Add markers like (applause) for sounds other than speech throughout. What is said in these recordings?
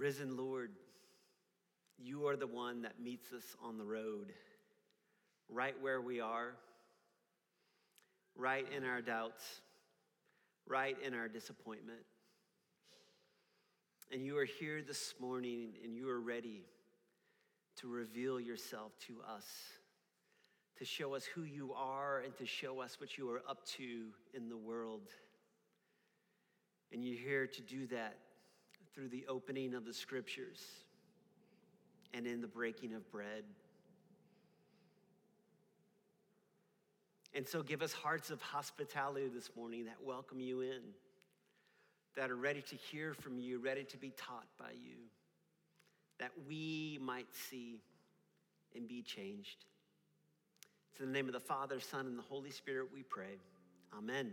Risen Lord, you are the one that meets us on the road, right where we are, right in our doubts, right in our disappointment. And you are here this morning and you are ready to reveal yourself to us, to show us who you are and to show us what you are up to in the world. And you're here to do that through the opening of the scriptures and in the breaking of bread. And so give us hearts of hospitality this morning that welcome you in, that are ready to hear from you, ready to be taught by you, that we might see and be changed. It's in the name of the Father, Son, and the Holy Spirit we pray. Amen.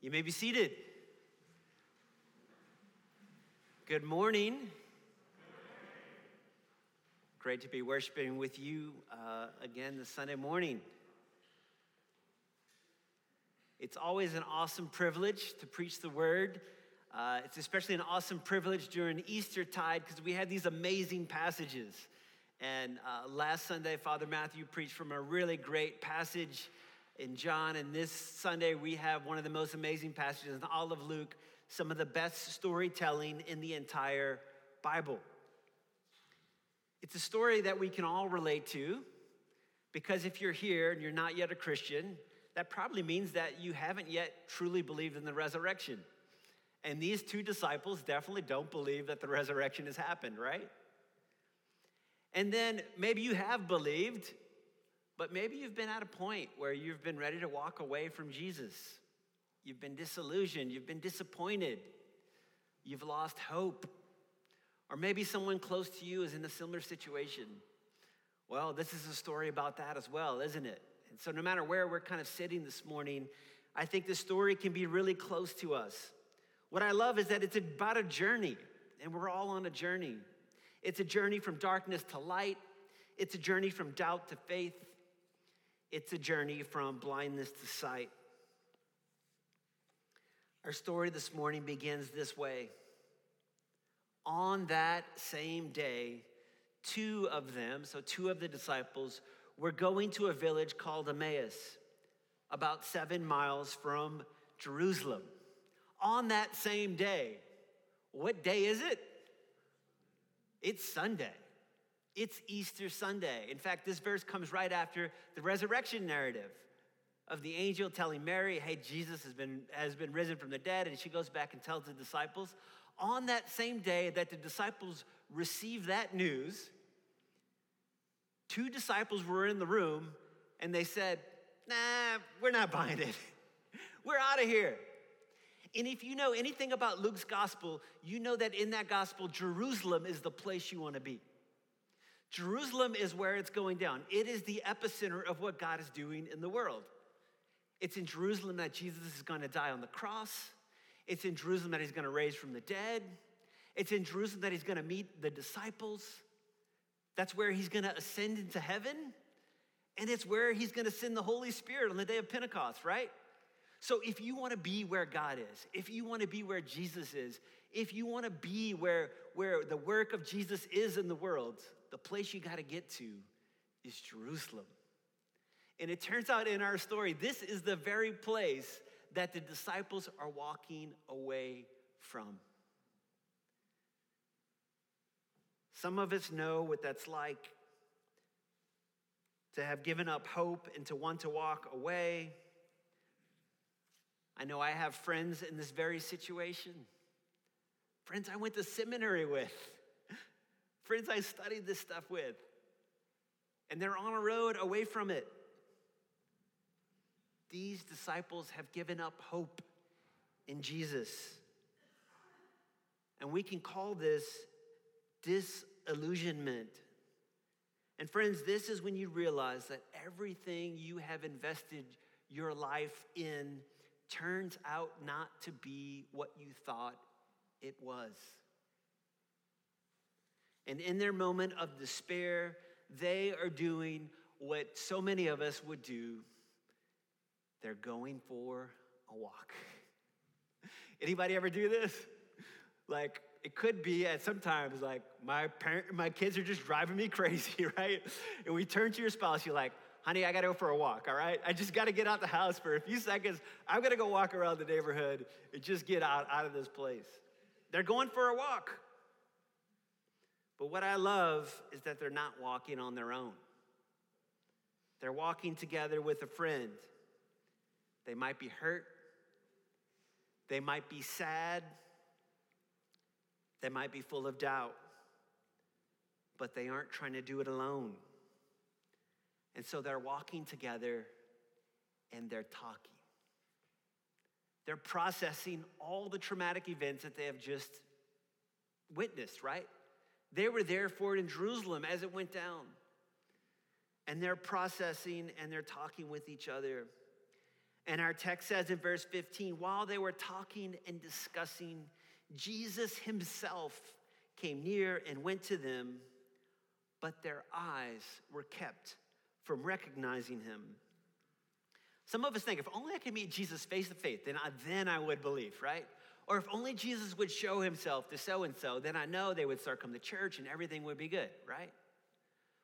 You may be seated. Good morning. Great to be worshiping with you uh, again this Sunday morning. It's always an awesome privilege to preach the word. Uh, it's especially an awesome privilege during Easter tide because we have these amazing passages. And uh, last Sunday, Father Matthew preached from a really great passage in John. And this Sunday, we have one of the most amazing passages in all of Luke some of the best storytelling in the entire Bible. It's a story that we can all relate to because if you're here and you're not yet a Christian, that probably means that you haven't yet truly believed in the resurrection. And these two disciples definitely don't believe that the resurrection has happened, right? And then maybe you have believed, but maybe you've been at a point where you've been ready to walk away from Jesus. You've been disillusioned. You've been disappointed. You've lost hope. Or maybe someone close to you is in a similar situation. Well, this is a story about that as well, isn't it? And so, no matter where we're kind of sitting this morning, I think the story can be really close to us. What I love is that it's about a journey, and we're all on a journey. It's a journey from darkness to light, it's a journey from doubt to faith, it's a journey from blindness to sight. Our story this morning begins this way. On that same day, two of them, so two of the disciples, were going to a village called Emmaus, about seven miles from Jerusalem. On that same day, what day is it? It's Sunday. It's Easter Sunday. In fact, this verse comes right after the resurrection narrative of the angel telling Mary, hey, Jesus has been, has been risen from the dead. And she goes back and tells the disciples. On that same day that the disciples received that news, two disciples were in the room and they said, nah, we're not buying it. (laughs) we're out of here. And if you know anything about Luke's gospel, you know that in that gospel, Jerusalem is the place you want to be. Jerusalem is where it's going down. It is the epicenter of what God is doing in the world. It's in Jerusalem that Jesus is going to die on the cross. It's in Jerusalem that he's going to raise from the dead. It's in Jerusalem that he's going to meet the disciples. That's where he's going to ascend into heaven. And it's where he's going to send the Holy Spirit on the day of Pentecost, right? So if you want to be where God is, if you want to be where Jesus is, if you want to be where, where the work of Jesus is in the world, the place you got to get to is Jerusalem. And it turns out in our story, this is the very place that the disciples are walking away from. Some of us know what that's like to have given up hope and to want to walk away. I know I have friends in this very situation. Friends I went to seminary with, (laughs) friends I studied this stuff with, and they're on a road away from it. These disciples have given up hope in Jesus. And we can call this disillusionment. And friends, this is when you realize that everything you have invested your life in turns out not to be what you thought it was. And in their moment of despair, they are doing what so many of us would do they're going for a walk. (laughs) Anybody ever do this? Like, it could be at sometimes like my parent, my kids are just driving me (laughs) crazy, right? And we turn to your spouse, you're like, honey, I gotta go for a walk, all right? I just gotta get out the house for a few seconds. I'm gonna go walk around the neighborhood and just get out, out of this place. They're going for a walk. But what I love is that they're not walking on their own. They're walking together with a friend. They might be hurt. They might be sad. They might be full of doubt. But they aren't trying to do it alone. And so they're walking together and they're talking. They're processing all the traumatic events that they have just witnessed, right? They were there for it in Jerusalem as it went down. And they're processing and they're talking with each other. And our text says in verse 15 while they were talking and discussing, Jesus himself came near and went to them, but their eyes were kept from recognizing him. Some of us think if only I could meet Jesus face to face, then I, then I would believe, right? Or if only Jesus would show himself to so and so, then I know they would coming to church and everything would be good, right?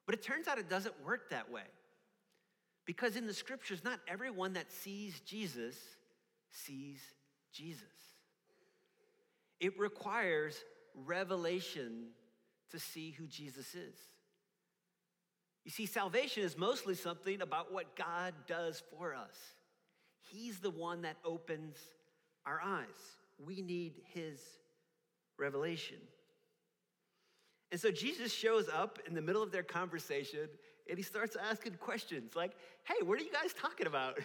But it turns out it doesn't work that way. Because in the scriptures, not everyone that sees Jesus sees Jesus. It requires revelation to see who Jesus is. You see, salvation is mostly something about what God does for us. He's the one that opens our eyes. We need His revelation. And so Jesus shows up in the middle of their conversation and he starts asking questions like, hey, what are you guys talking about? (laughs)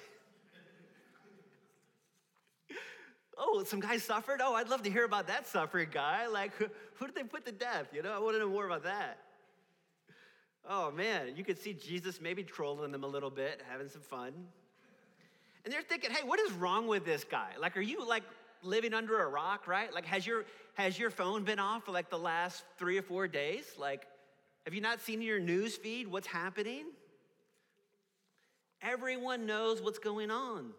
oh, some guy suffered? Oh, I'd love to hear about that suffering guy. Like, who, who did they put to death? You know, I want to know more about that. Oh man, you could see Jesus maybe trolling them a little bit, having some fun. And they're thinking, hey, what is wrong with this guy? Like, are you like living under a rock, right? Like, has your has your phone been off for like the last three or four days? Like, have you not seen your news feed what's happening? Everyone knows what's going on.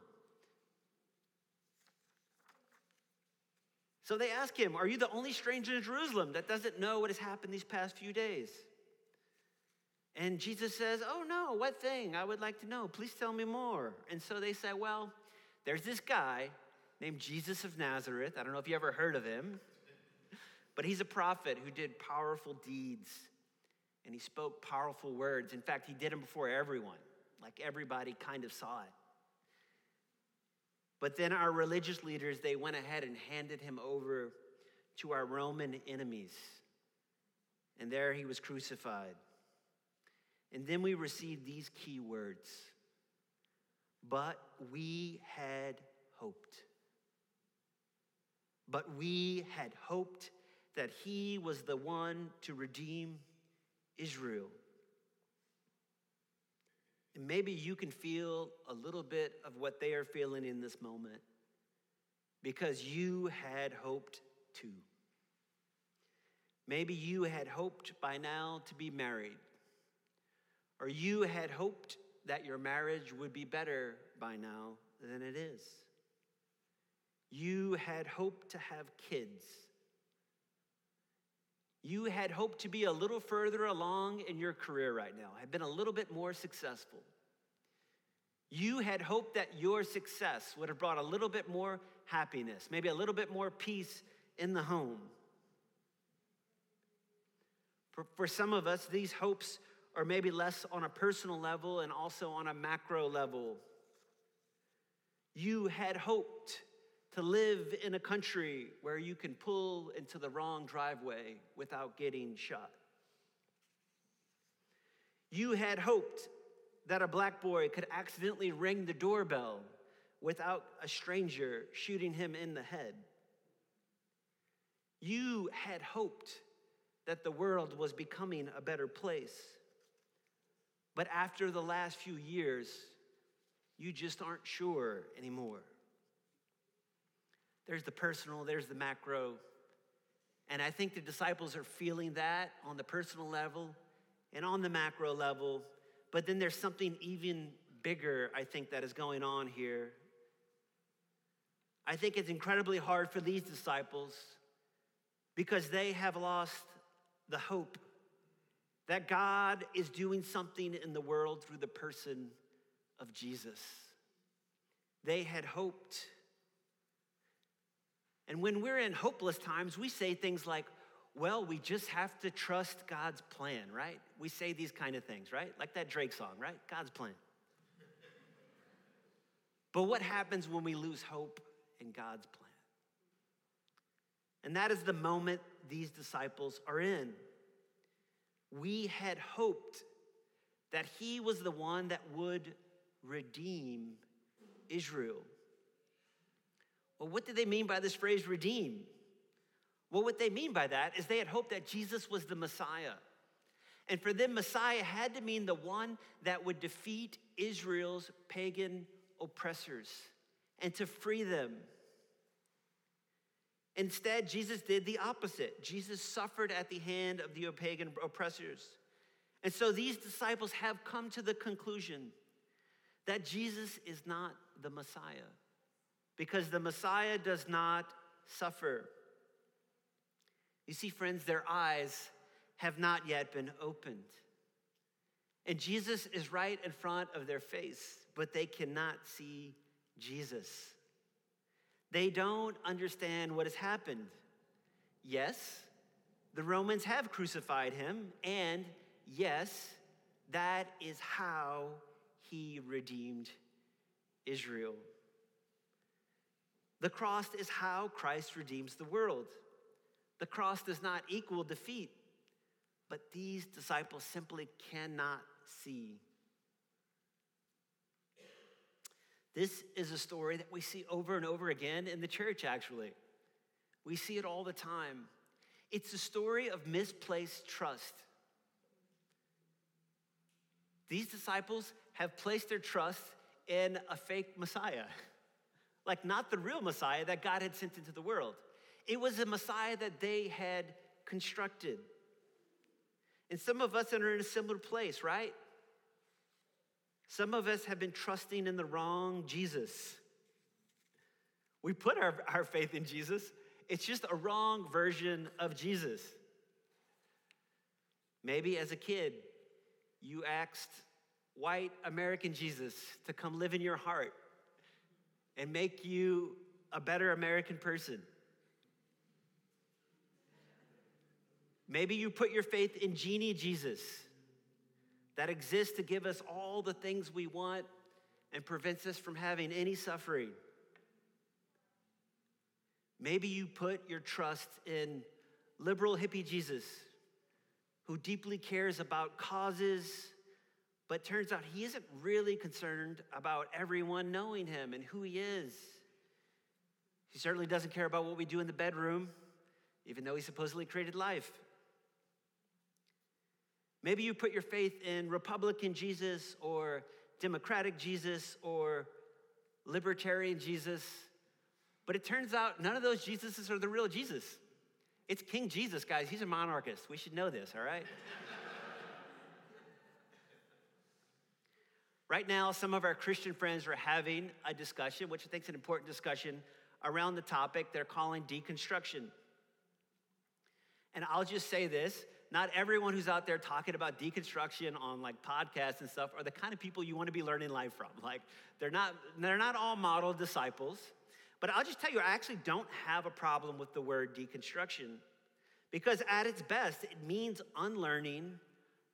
So they ask him, Are you the only stranger in Jerusalem that doesn't know what has happened these past few days? And Jesus says, Oh no, what thing? I would like to know. Please tell me more. And so they say, Well, there's this guy named Jesus of Nazareth. I don't know if you ever heard of him, but he's a prophet who did powerful deeds and he spoke powerful words. In fact, he did them before everyone, like everybody kind of saw it. But then our religious leaders, they went ahead and handed him over to our Roman enemies. And there he was crucified. And then we received these key words But we had hoped. But we had hoped that he was the one to redeem Israel. And maybe you can feel a little bit of what they are feeling in this moment because you had hoped too. Maybe you had hoped by now to be married, or you had hoped that your marriage would be better by now than it is. You had hoped to have kids. You had hoped to be a little further along in your career right now, had been a little bit more successful. You had hoped that your success would have brought a little bit more happiness, maybe a little bit more peace in the home. For, for some of us, these hopes are maybe less on a personal level and also on a macro level. You had hoped to live in a country where you can pull into the wrong driveway without getting shot. You had hoped that a black boy could accidentally ring the doorbell without a stranger shooting him in the head. You had hoped that the world was becoming a better place. But after the last few years, you just aren't sure anymore. There's the personal, there's the macro. And I think the disciples are feeling that on the personal level and on the macro level. But then there's something even bigger, I think, that is going on here. I think it's incredibly hard for these disciples because they have lost the hope that God is doing something in the world through the person of Jesus. They had hoped. And when we're in hopeless times, we say things like, well, we just have to trust God's plan, right? We say these kind of things, right? Like that Drake song, right? God's plan. But what happens when we lose hope in God's plan? And that is the moment these disciples are in. We had hoped that he was the one that would redeem Israel. Well, what did they mean by this phrase redeem? Well, what they mean by that is they had hoped that Jesus was the Messiah. And for them, Messiah had to mean the one that would defeat Israel's pagan oppressors and to free them. Instead, Jesus did the opposite. Jesus suffered at the hand of the pagan oppressors. And so these disciples have come to the conclusion that Jesus is not the Messiah because the Messiah does not suffer. You see, friends, their eyes have not yet been opened. And Jesus is right in front of their face, but they cannot see Jesus. They don't understand what has happened. Yes, the Romans have crucified him, and yes, that is how he redeemed Israel. The cross is how Christ redeems the world. The cross does not equal defeat, but these disciples simply cannot see. This is a story that we see over and over again in the church, actually. We see it all the time. It's a story of misplaced trust. These disciples have placed their trust in a fake Messiah, (laughs) like not the real Messiah that God had sent into the world. It was a Messiah that they had constructed. And some of us are in a similar place, right? Some of us have been trusting in the wrong Jesus. We put our, our faith in Jesus, it's just a wrong version of Jesus. Maybe as a kid, you asked white American Jesus to come live in your heart and make you a better American person. Maybe you put your faith in Genie Jesus that exists to give us all the things we want and prevents us from having any suffering. Maybe you put your trust in liberal hippie Jesus, who deeply cares about causes, but it turns out he isn't really concerned about everyone knowing him and who he is. He certainly doesn't care about what we do in the bedroom, even though he supposedly created life. Maybe you put your faith in Republican Jesus or Democratic Jesus or Libertarian Jesus, but it turns out none of those Jesuses are the real Jesus. It's King Jesus, guys. He's a monarchist. We should know this, all right? Right now, some of our Christian friends are having a discussion, which I think is an important discussion, around the topic they're calling deconstruction. And I'll just say this not everyone who's out there talking about deconstruction on like podcasts and stuff are the kind of people you want to be learning life from. Like they're not they're not all model disciples. But I'll just tell you, I actually don't have a problem with the word deconstruction because at its best, it means unlearning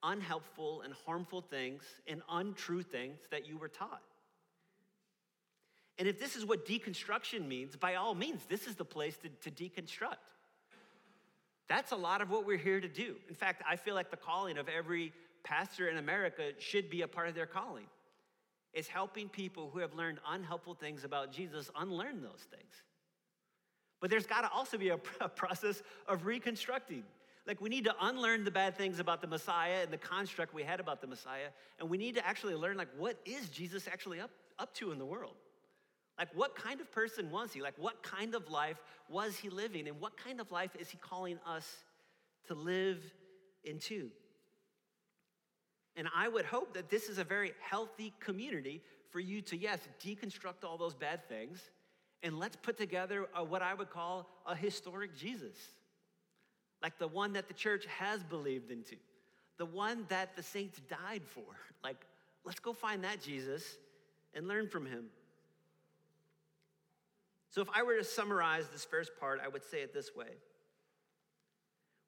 unhelpful and harmful things and untrue things that you were taught. And if this is what deconstruction means, by all means, this is the place to, to deconstruct. That's a lot of what we're here to do. In fact, I feel like the calling of every pastor in America should be a part of their calling. It's helping people who have learned unhelpful things about Jesus unlearn those things. But there's got to also be (laughs) a process of reconstructing. Like, we need to unlearn the bad things about the Messiah and the construct we had about the Messiah, and we need to actually learn, like, what is Jesus actually up, up to in the world? Like, what kind of person was he? Like, what kind of life was he living? And what kind of life is he calling us to live into? And I would hope that this is a very healthy community for you to, yes, deconstruct all those bad things and let's put together a, what I would call a historic Jesus. Like the one that the church has believed into, the one that the saints died for. (laughs) Like, let's go find that Jesus and learn from him. So, if I were to summarize this first part, I would say it this way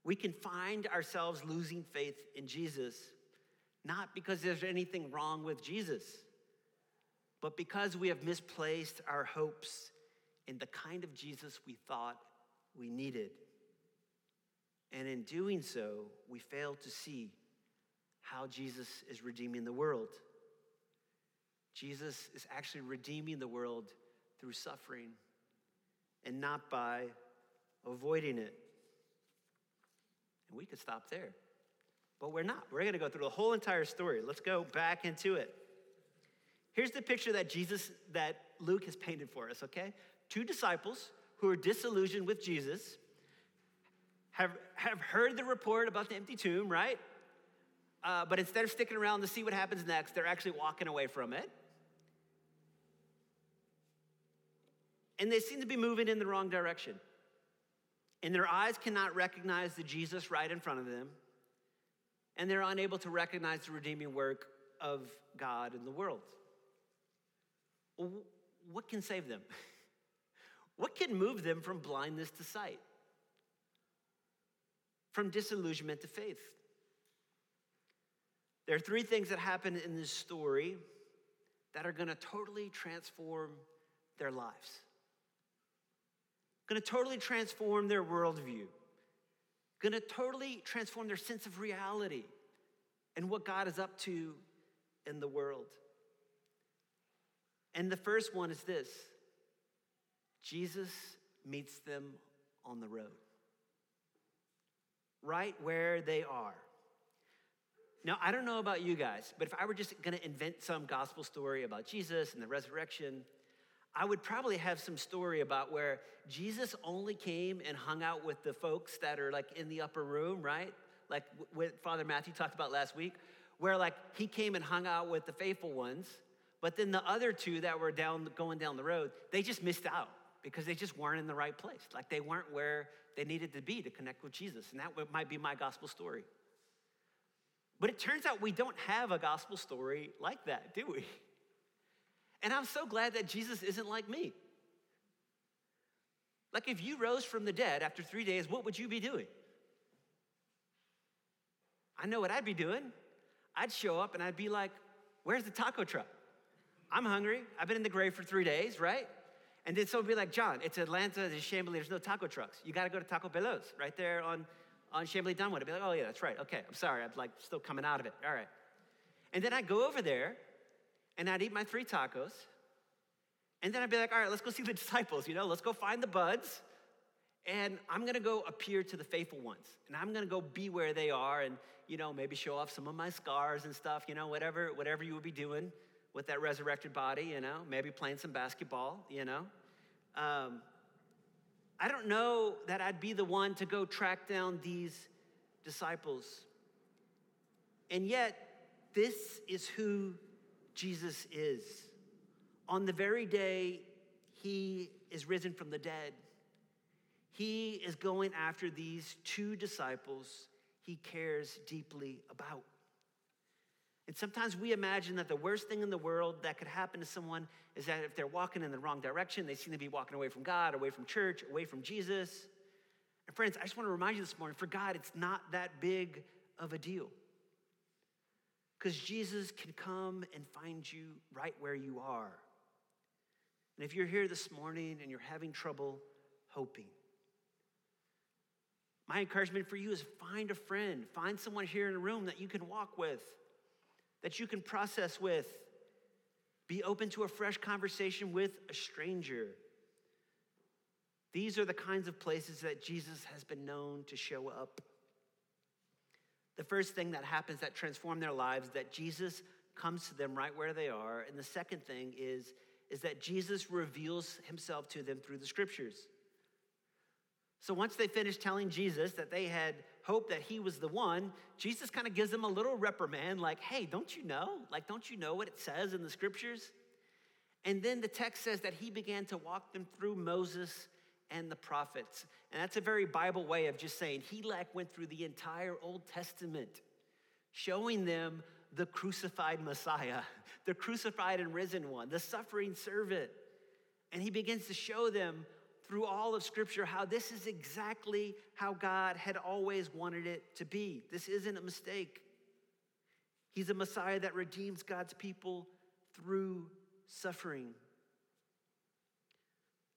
We can find ourselves losing faith in Jesus, not because there's anything wrong with Jesus, but because we have misplaced our hopes in the kind of Jesus we thought we needed. And in doing so, we fail to see how Jesus is redeeming the world. Jesus is actually redeeming the world through suffering and not by avoiding it. And we could stop there, but we're not. We're going to go through the whole entire story. Let's go back into it. Here's the picture that Jesus, that Luke has painted for us, okay? Two disciples who are disillusioned with Jesus have, have heard the report about the empty tomb, right? Uh, but instead of sticking around to see what happens next, they're actually walking away from it. And they seem to be moving in the wrong direction. And their eyes cannot recognize the Jesus right in front of them. And they're unable to recognize the redeeming work of God in the world. What can save them? (laughs) What can move them from blindness to sight? From disillusionment to faith? There are three things that happen in this story that are going to totally transform their lives. Going to totally transform their worldview. Going to totally transform their sense of reality and what God is up to in the world. And the first one is this Jesus meets them on the road, right where they are. Now, I don't know about you guys, but if I were just gonna invent some gospel story about Jesus and the resurrection, I would probably have some story about where Jesus only came and hung out with the folks that are like in the upper room, right? Like what Father Matthew talked about last week, where like he came and hung out with the faithful ones, but then the other two that were down going down the road, they just missed out because they just weren't in the right place. Like they weren't where they needed to be to connect with Jesus. And that might be my gospel story. But it turns out we don't have a gospel story like that, do we? And I'm so glad that Jesus isn't like me. Like, if you rose from the dead after three days, what would you be doing? I know what I'd be doing. I'd show up and I'd be like, Where's the taco truck? I'm hungry. I've been in the grave for three days, right? And then someone would be like, Jon, it's Atlanta, there's Chamblee, there's no taco trucks. You gotta go to Taco Veloz right there on, on Chamblee Dunwood. I'd be like, oh yeah, that's right. Okay, I'm sorry. I'm like still coming out of it. All right. And then I'd go over there and I'd eat my three tacos. And then I'd be like, all right, let's go see the (laughs) disciples, you know, let's go find the buds. And I'm gonna go appear to the faithful ones. And I'm gonna go be where they are and, you know, maybe show off some of my scars and stuff, you know, whatever, whatever you would be doing with that resurrected body, you know, maybe playing some basketball, you know. Um, I don't know that I'd be the one to go track down these disciples. And yet, this is who Jesus is. On the very day he is risen from the dead, he is going after these two disciples he cares deeply about. And sometimes we imagine that the worst thing in the world that could happen to someone is that if they're walking in the wrong direction, they seem to be walking away from God, away from church, away from Jesus. And friends, I just want to remind you this morning for God, it's not that big of a deal. Because Jesus can come and find you right where you are. And if you're here this morning and you're having trouble hoping, my encouragement for you is find a friend, find someone here in the room that you can walk with that you can process with. Be open to a fresh conversation with a stranger. These are the kinds of places that Jesus has been known to show up. The first thing that happens that transform their lives that Jesus comes to them right where they are, and the second thing is is that Jesus reveals himself to them through the scriptures. So once they finish telling Jesus that they had hope that he was the one, Jesus kind of gives them a little reprimand, like, hey, don't you know? Like, don't you know what it says in the scriptures? And then the text says that he began to walk them through Moses and the prophets. And that's a very Bible way of just saying he like went through the entire Old Testament, showing them the crucified Messiah, the crucified and risen one, the suffering servant. And he begins to show them through all of Scripture how this is exactly how God had always wanted it to be. This isn't a mistake. He's a Messiah that redeems God's people through suffering.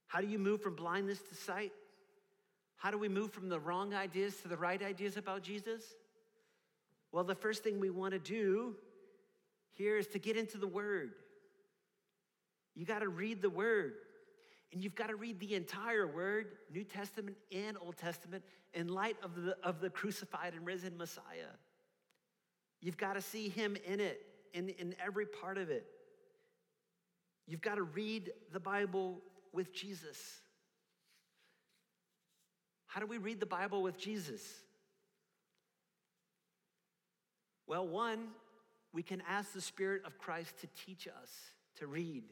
How do you move from blindness to sight? How do we move from the wrong ideas to the right ideas about Jesus? Well, the first thing we want to do here is to get into the Word. You got to read the Word. And you've got to read the entire Word, New Testament and Old Testament, in light of the, of the crucified and risen Messiah. You've got to see Him in it, in, in every part of it. You've got to read the Bible with Jesus. How do we read the Bible with Jesus? Well, one, we can ask the Spirit of Christ to teach us to read.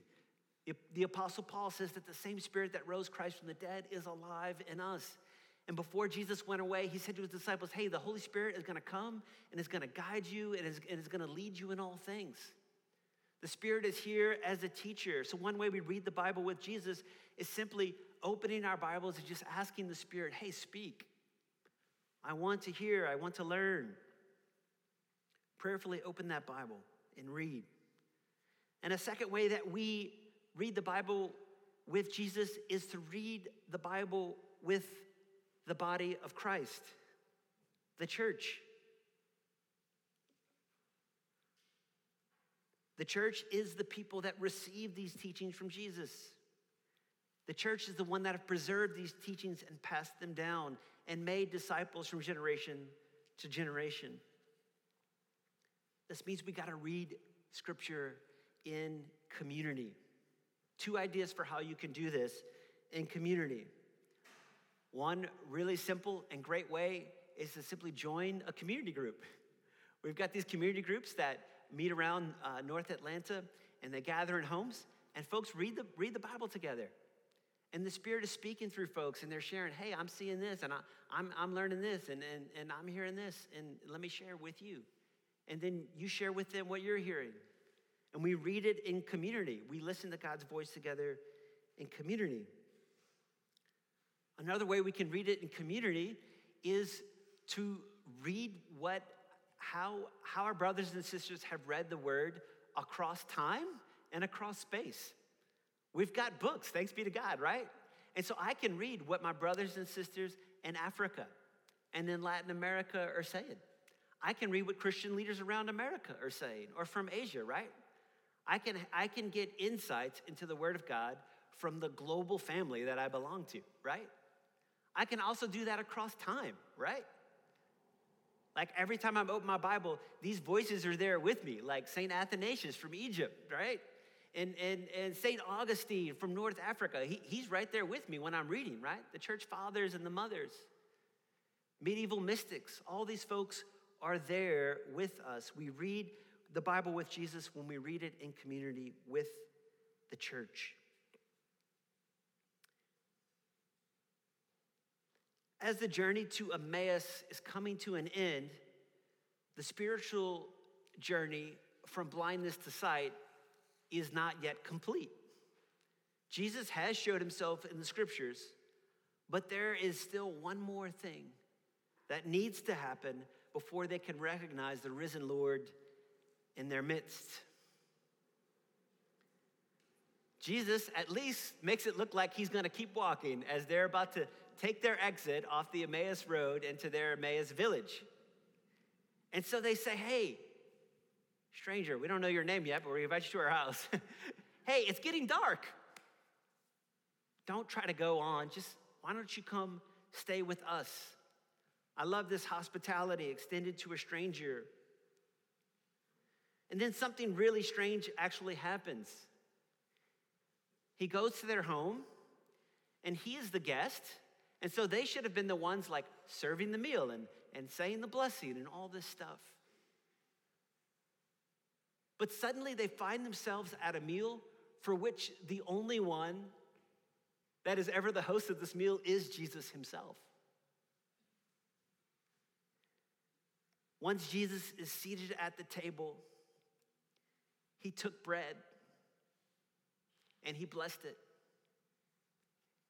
The Apostle Paul says that the same Spirit that rose Christ from the dead is alive in us. And before Jesus went away, he said to his disciples, Hey, the Holy Spirit is going to come and is going to guide you and is, and is going to lead you in all things. The Spirit is here as a teacher. So, one way we read the Bible with Jesus is simply opening our Bibles and just asking the Spirit, Hey, speak. I want to hear, I want to learn prayerfully open that Bible and read. And a second way that we read the Bible with Jesus is to read the Bible with the body of Christ, the church. The church is the people that receive these teachings from Jesus. The church is the one that have preserved these teachings and passed them down and made disciples from generation to generation. This means we got to read scripture in community. Two ideas for how you can do this in community. One really simple and great way is to simply join a community group. We've got these community groups that meet around uh, North Atlanta and they gather in homes, and folks read the, read the Bible together. And the Spirit is speaking through folks, and they're sharing, hey, I'm seeing this, and I, I'm, I'm learning this, and, and, and I'm hearing this, and let me share with you and then you share with them what you're hearing. And we read it in community. We listen to God's voice together in community. Another way we can read it in community is to read what how, how our brothers and sisters have read the word across time and across space. We've got books, thanks be to God, right? And so I can read what my brothers and sisters in Africa and in Latin America are saying. I can read what Christian leaders around America are saying or from Asia, right? I can, I can get insights into the Word of God from the global family that I belong to, right? I can also do that across time, right? Like every time I open my Bible, these voices are there with me, like St. Athanasius from Egypt, right? And, and, and St. Augustine from North Africa. He, he's right there with me when I'm reading, right? The church fathers and the mothers, medieval mystics, all these folks are there with us. We read the Bible with Jesus when we read it in community with the church. As the journey to Emmaus is coming to an end, the spiritual journey from blindness to sight is not yet complete. Jesus has showed himself in the scriptures, but there is still one more thing that needs to happen before they can recognize the risen Lord in their midst. Jesus at least makes it look like he's going to keep walking as they're about to take their exit off the Emmaus road into their Emmaus village. And so they say, Hey, stranger, we don't know your name yet, but we invite you to our house. (laughs) hey, it's getting dark. Don't try to go on. Just why don't you come stay with us? I love this hospitality extended to a stranger. And then something really strange actually happens. He goes to their home, and he is the guest. And so they should have been the ones like serving the meal and, and saying the blessing and all this stuff. But suddenly they find themselves at a meal for which the only one That is, ever the host of this meal is Jesus himself. Once Jesus is seated at the table, he took bread and he blessed it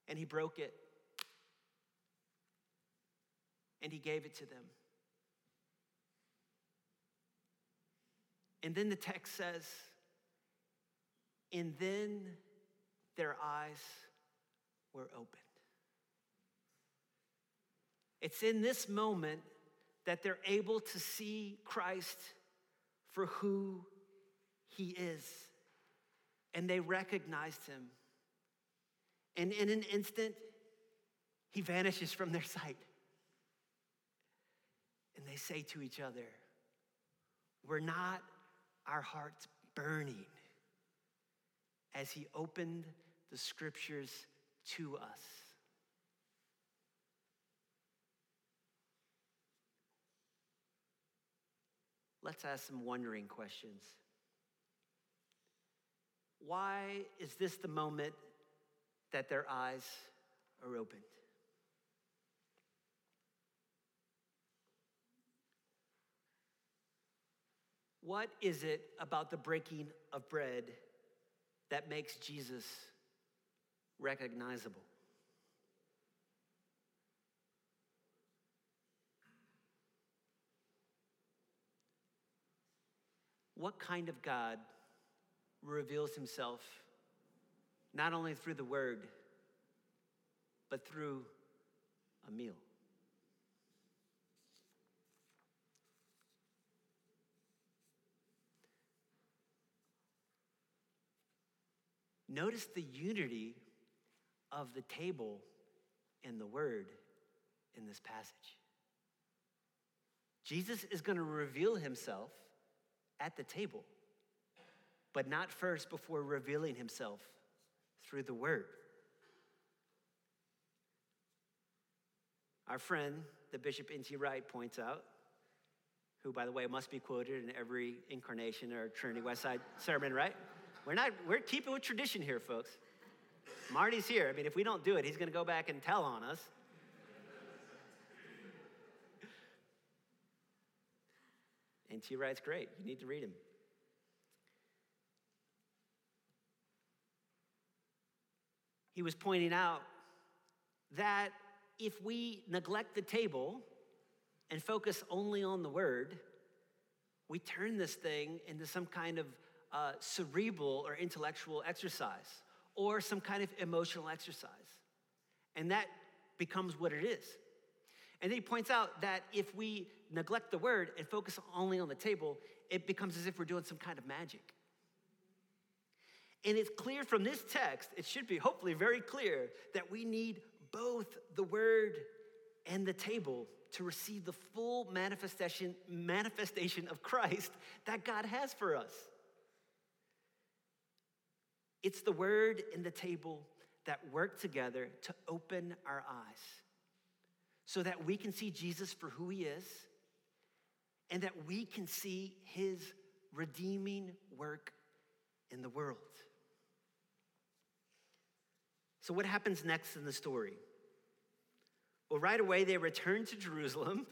and he broke it and he gave it to them. And then the text says, and then their eyes were opened. It's in this moment that they're able to see Christ for who he is. And they recognized him. And in an instant, he vanishes from their sight. And they say to each other, We're not our hearts burning as he opened the scriptures to us. Let's ask some wondering questions. Why is this the moment that their eyes are opened? What is it about the breaking of bread that makes Jesus recognizable? What kind of God reveals himself not only through the word, but through a meal? Notice the unity of the table and the word in this passage. Jesus is going to reveal himself at the table, but not first before revealing himself through the word. Our friend, the Bishop N.T. Wright, points out, who, by the way, must be quoted in every incarnation or Trinity Westside sermon, right? We're not, we're keeping with tradition here, folks. Marty's here. I mean, if we don't do it, he's going to go back and tell on us. N.T. Wright's great. You need to read him. He was pointing out that if we neglect the table and focus only on the word, we turn this thing into some kind of uh, cerebral or intellectual exercise or some kind of emotional exercise. And that becomes what it is. And then he points out that if we neglect the word and focus only on the table, it becomes as if we're doing some kind of magic. And it's clear from this text, it should be hopefully very clear, that we need both the word and the table to receive the full manifestation, manifestation of Christ that God has for us. It's the word and the table that work together to open our eyes so that we can see Jesus for who he is and that we can see his redeeming work in the world. So, what happens next in the story? Well, right away, they return to Jerusalem,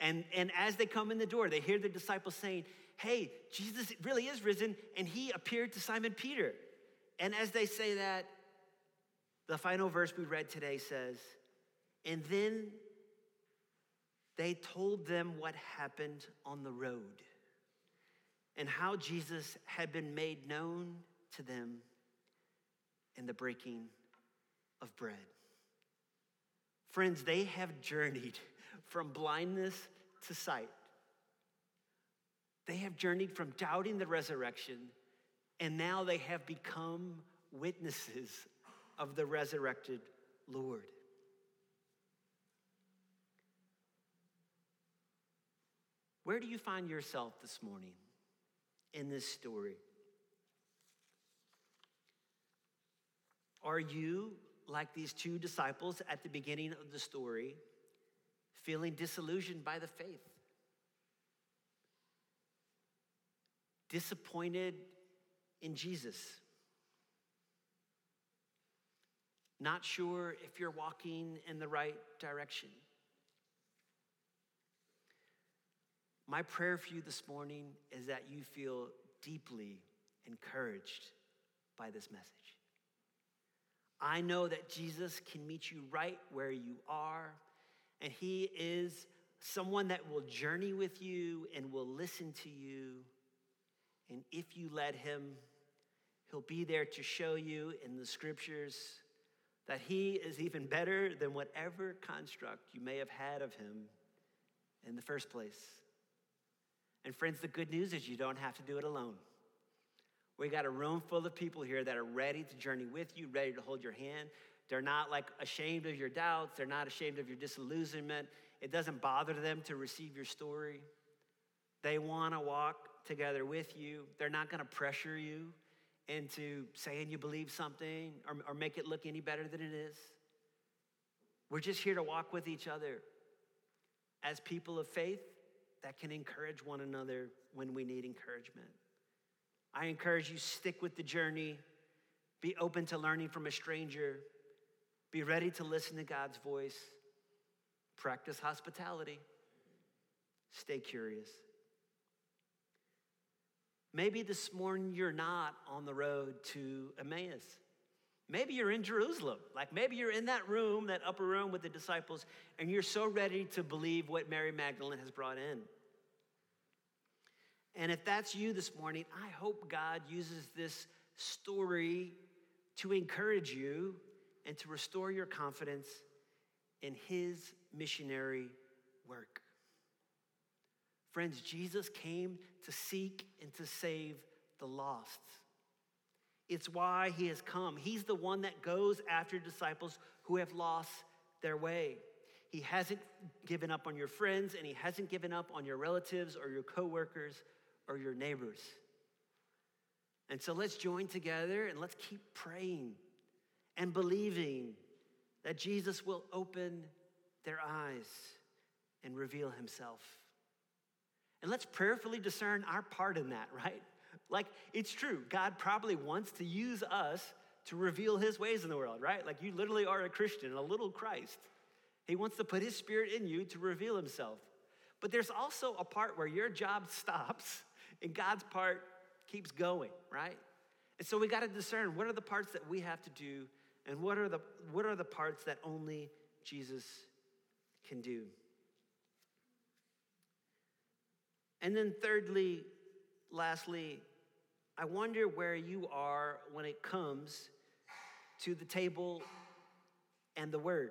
and, and as they come in the door, they hear the disciples saying, Hey, Jesus really is risen, and he appeared to Simon Peter. And as they say that, the final verse we read today says, And then they told them what happened on the road and how Jesus had been made known to them in the breaking of bread. Friends, they have journeyed from blindness to sight. They have journeyed from doubting the resurrection and now they have become witnesses of the resurrected Lord. Where do you find yourself this morning in this story? Are you, like these two disciples at the beginning of the story, feeling disillusioned by the faith? Disappointed in Jesus. not sure if you're walking in the right direction. My prayer for you this morning is that you feel deeply encouraged by this message. I know that Jesus can meet you right where you are, and He is someone that will journey with you and will listen to you. And if you let Him, He'll be there to show you in the scriptures that He is even better than whatever construct you may have had of Him in the first place. And friends, the good news is you don't have to do it alone. We got a room full of people here that are ready to journey with you, ready to hold your hand. They're not like ashamed of your doubts, they're not ashamed of your disillusionment. It doesn't bother them to receive your story. They want to walk together with you. They're not going to pressure you into saying you believe something or, or make it look any better than it is. We're just here to walk with each other as people of faith that can encourage one another when we need encouragement. I encourage you stick with the journey. Be open to learning from a stranger. Be ready to listen to God's voice. Practice hospitality. Stay curious. Maybe this morning you're not on the road to Emmaus. Maybe you're in Jerusalem. Like maybe you're in that room, that upper room with the disciples, and you're so ready to believe what Mary Magdalene has brought in. And if that's you this morning, I hope God uses this story to encourage you and to restore your confidence in his missionary work. Friends, Jesus came to seek and to save the lost. It's why he has come. He's the one that goes after disciples who have lost their way. He hasn't given up on your friends and he hasn't given up on your relatives or your coworkers or your neighbors. And so let's join together and let's keep praying and believing that Jesus will open their eyes and reveal himself. And let's prayerfully discern our part in that, right? Like, it's true. God probably wants to use us to reveal his ways in the world, right? Like, you literally are a Christian, a little Christ. He wants to put his spirit in you to reveal himself. But there's also a part where your job stops and God's part keeps going, right? And so we got to discern what are the parts that we have to do and what are the what are the parts that only Jesus can do. And then thirdly, lastly, I wonder where you are when it comes to the table and the word.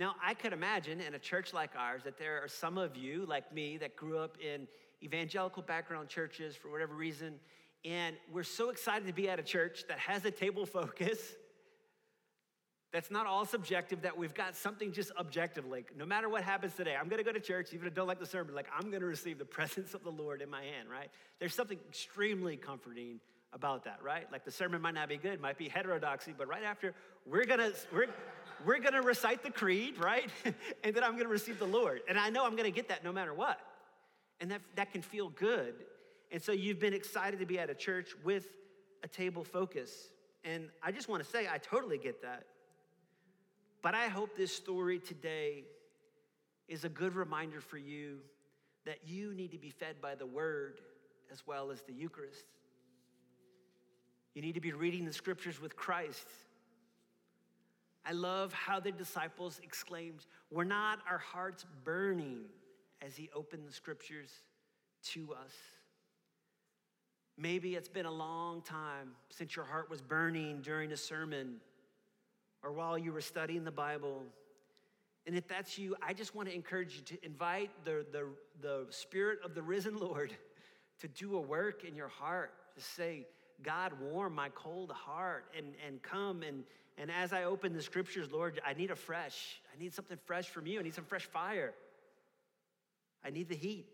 Now, I could imagine in a church like ours that there are some of you, like me, that grew up in evangelical background churches for whatever reason, and we're so excited to be at a church that has a table focus (laughs) that's not all subjective, that we've got something just objective. Like, no matter what happens today, I'm gonna go to church, even if I don't like the sermon, like, I'm gonna receive the (laughs) presence of the Lord in my hand, right? There's something extremely comforting about that, right? Like, the sermon might not be good, might be heterodoxy, but right after, we're gonna, we're, we're going to recite the creed, right? (laughs) and then I'm going to receive the Lord. And I know I'm going to get that no matter what. And that, that can feel good. And so you've been excited to be at a church with a table focus. And I just want to say, I totally get that. But I hope this story today is a good reminder for you that you need to be fed by the word as well as the Eucharist. You need to be reading the scriptures with Christ I love how the disciples exclaimed, Were not our hearts burning as he opened the scriptures to us? Maybe it's been a long time since your heart was burning during a sermon or while you were studying the Bible. And if that's you, I just want to encourage you to invite the, the, the Spirit of the risen Lord (laughs) to do a work in your heart, to say, God, warm my cold heart and, and come and, and as I open the scriptures, Lord, I need a fresh, I need something fresh from you. I need some fresh fire. I need the heat.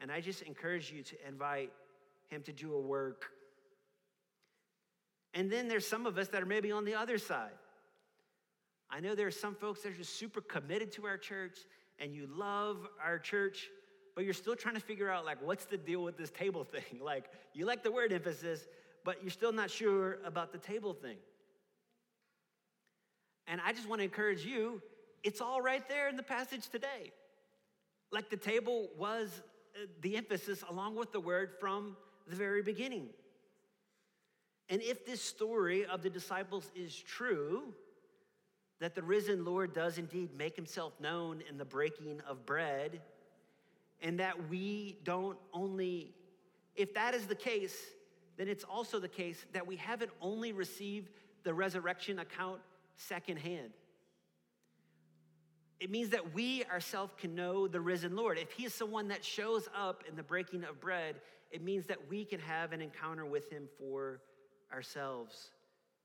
And I just encourage you to invite him to do a work. And then there's some of us that are maybe on the other side. I know there are some folks that are just super committed to our church and you love our church, but you're still trying to figure out like what's the deal with this table thing? (laughs) Like you like the word emphasis, but you're still not sure about the table thing. And I just want to encourage you, it's all right there in the passage today. Like the table was uh, the emphasis along with the word from the very beginning. And if this story of the disciples is true, that the risen Lord does indeed make himself known in the breaking of bread, and that we don't only, if that is the case, then it's also the case that we haven't only received the resurrection account secondhand. It means that we ourselves can know the risen Lord. If he is someone that shows up in the breaking of bread, it means that we can have an encounter with him for ourselves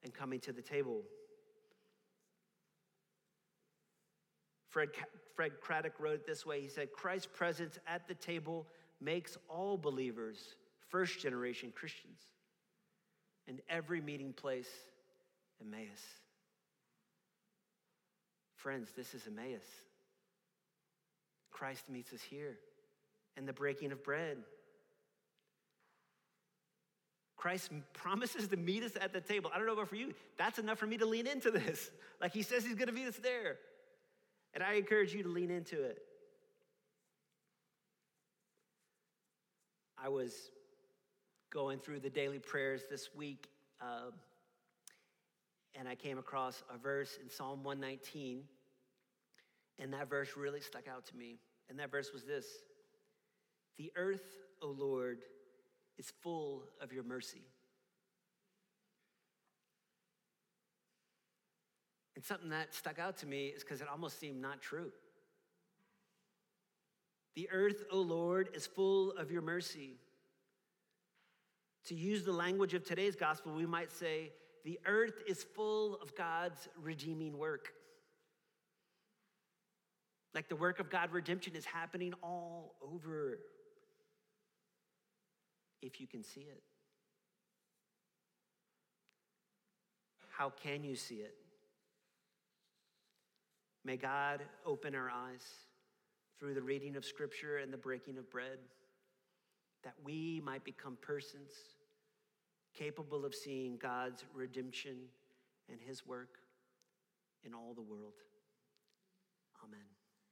and coming to the table. Fred, Fred Craddock wrote it this way He said, Christ's presence at the table makes all believers first generation Christians, and every meeting place Emmaus. Friends, this is Emmaus. Christ meets us here in the breaking of bread. Christ promises to meet us at the table. I don't know about for you, that's enough for me to lean into this. (laughs) Like he says he's gonna meet us there. And I encourage you to lean into it. I was going through the daily prayers this week, uh, and I came across a verse in Psalm 119, and that verse really stuck out to me. And that verse was this The earth, O Lord, is full of your mercy. And something that stuck out to me is because it almost seemed not true. The earth, O Lord, is full of your mercy. To use the language of today's gospel, we might say, the earth is full of God's redeeming work. Like the work of God redemption is happening all over, if you can see it. How can you see it? May God open our eyes through the reading of Scripture and the breaking of bread, that we might become persons capable of seeing God's redemption and His work in all the world. Amen.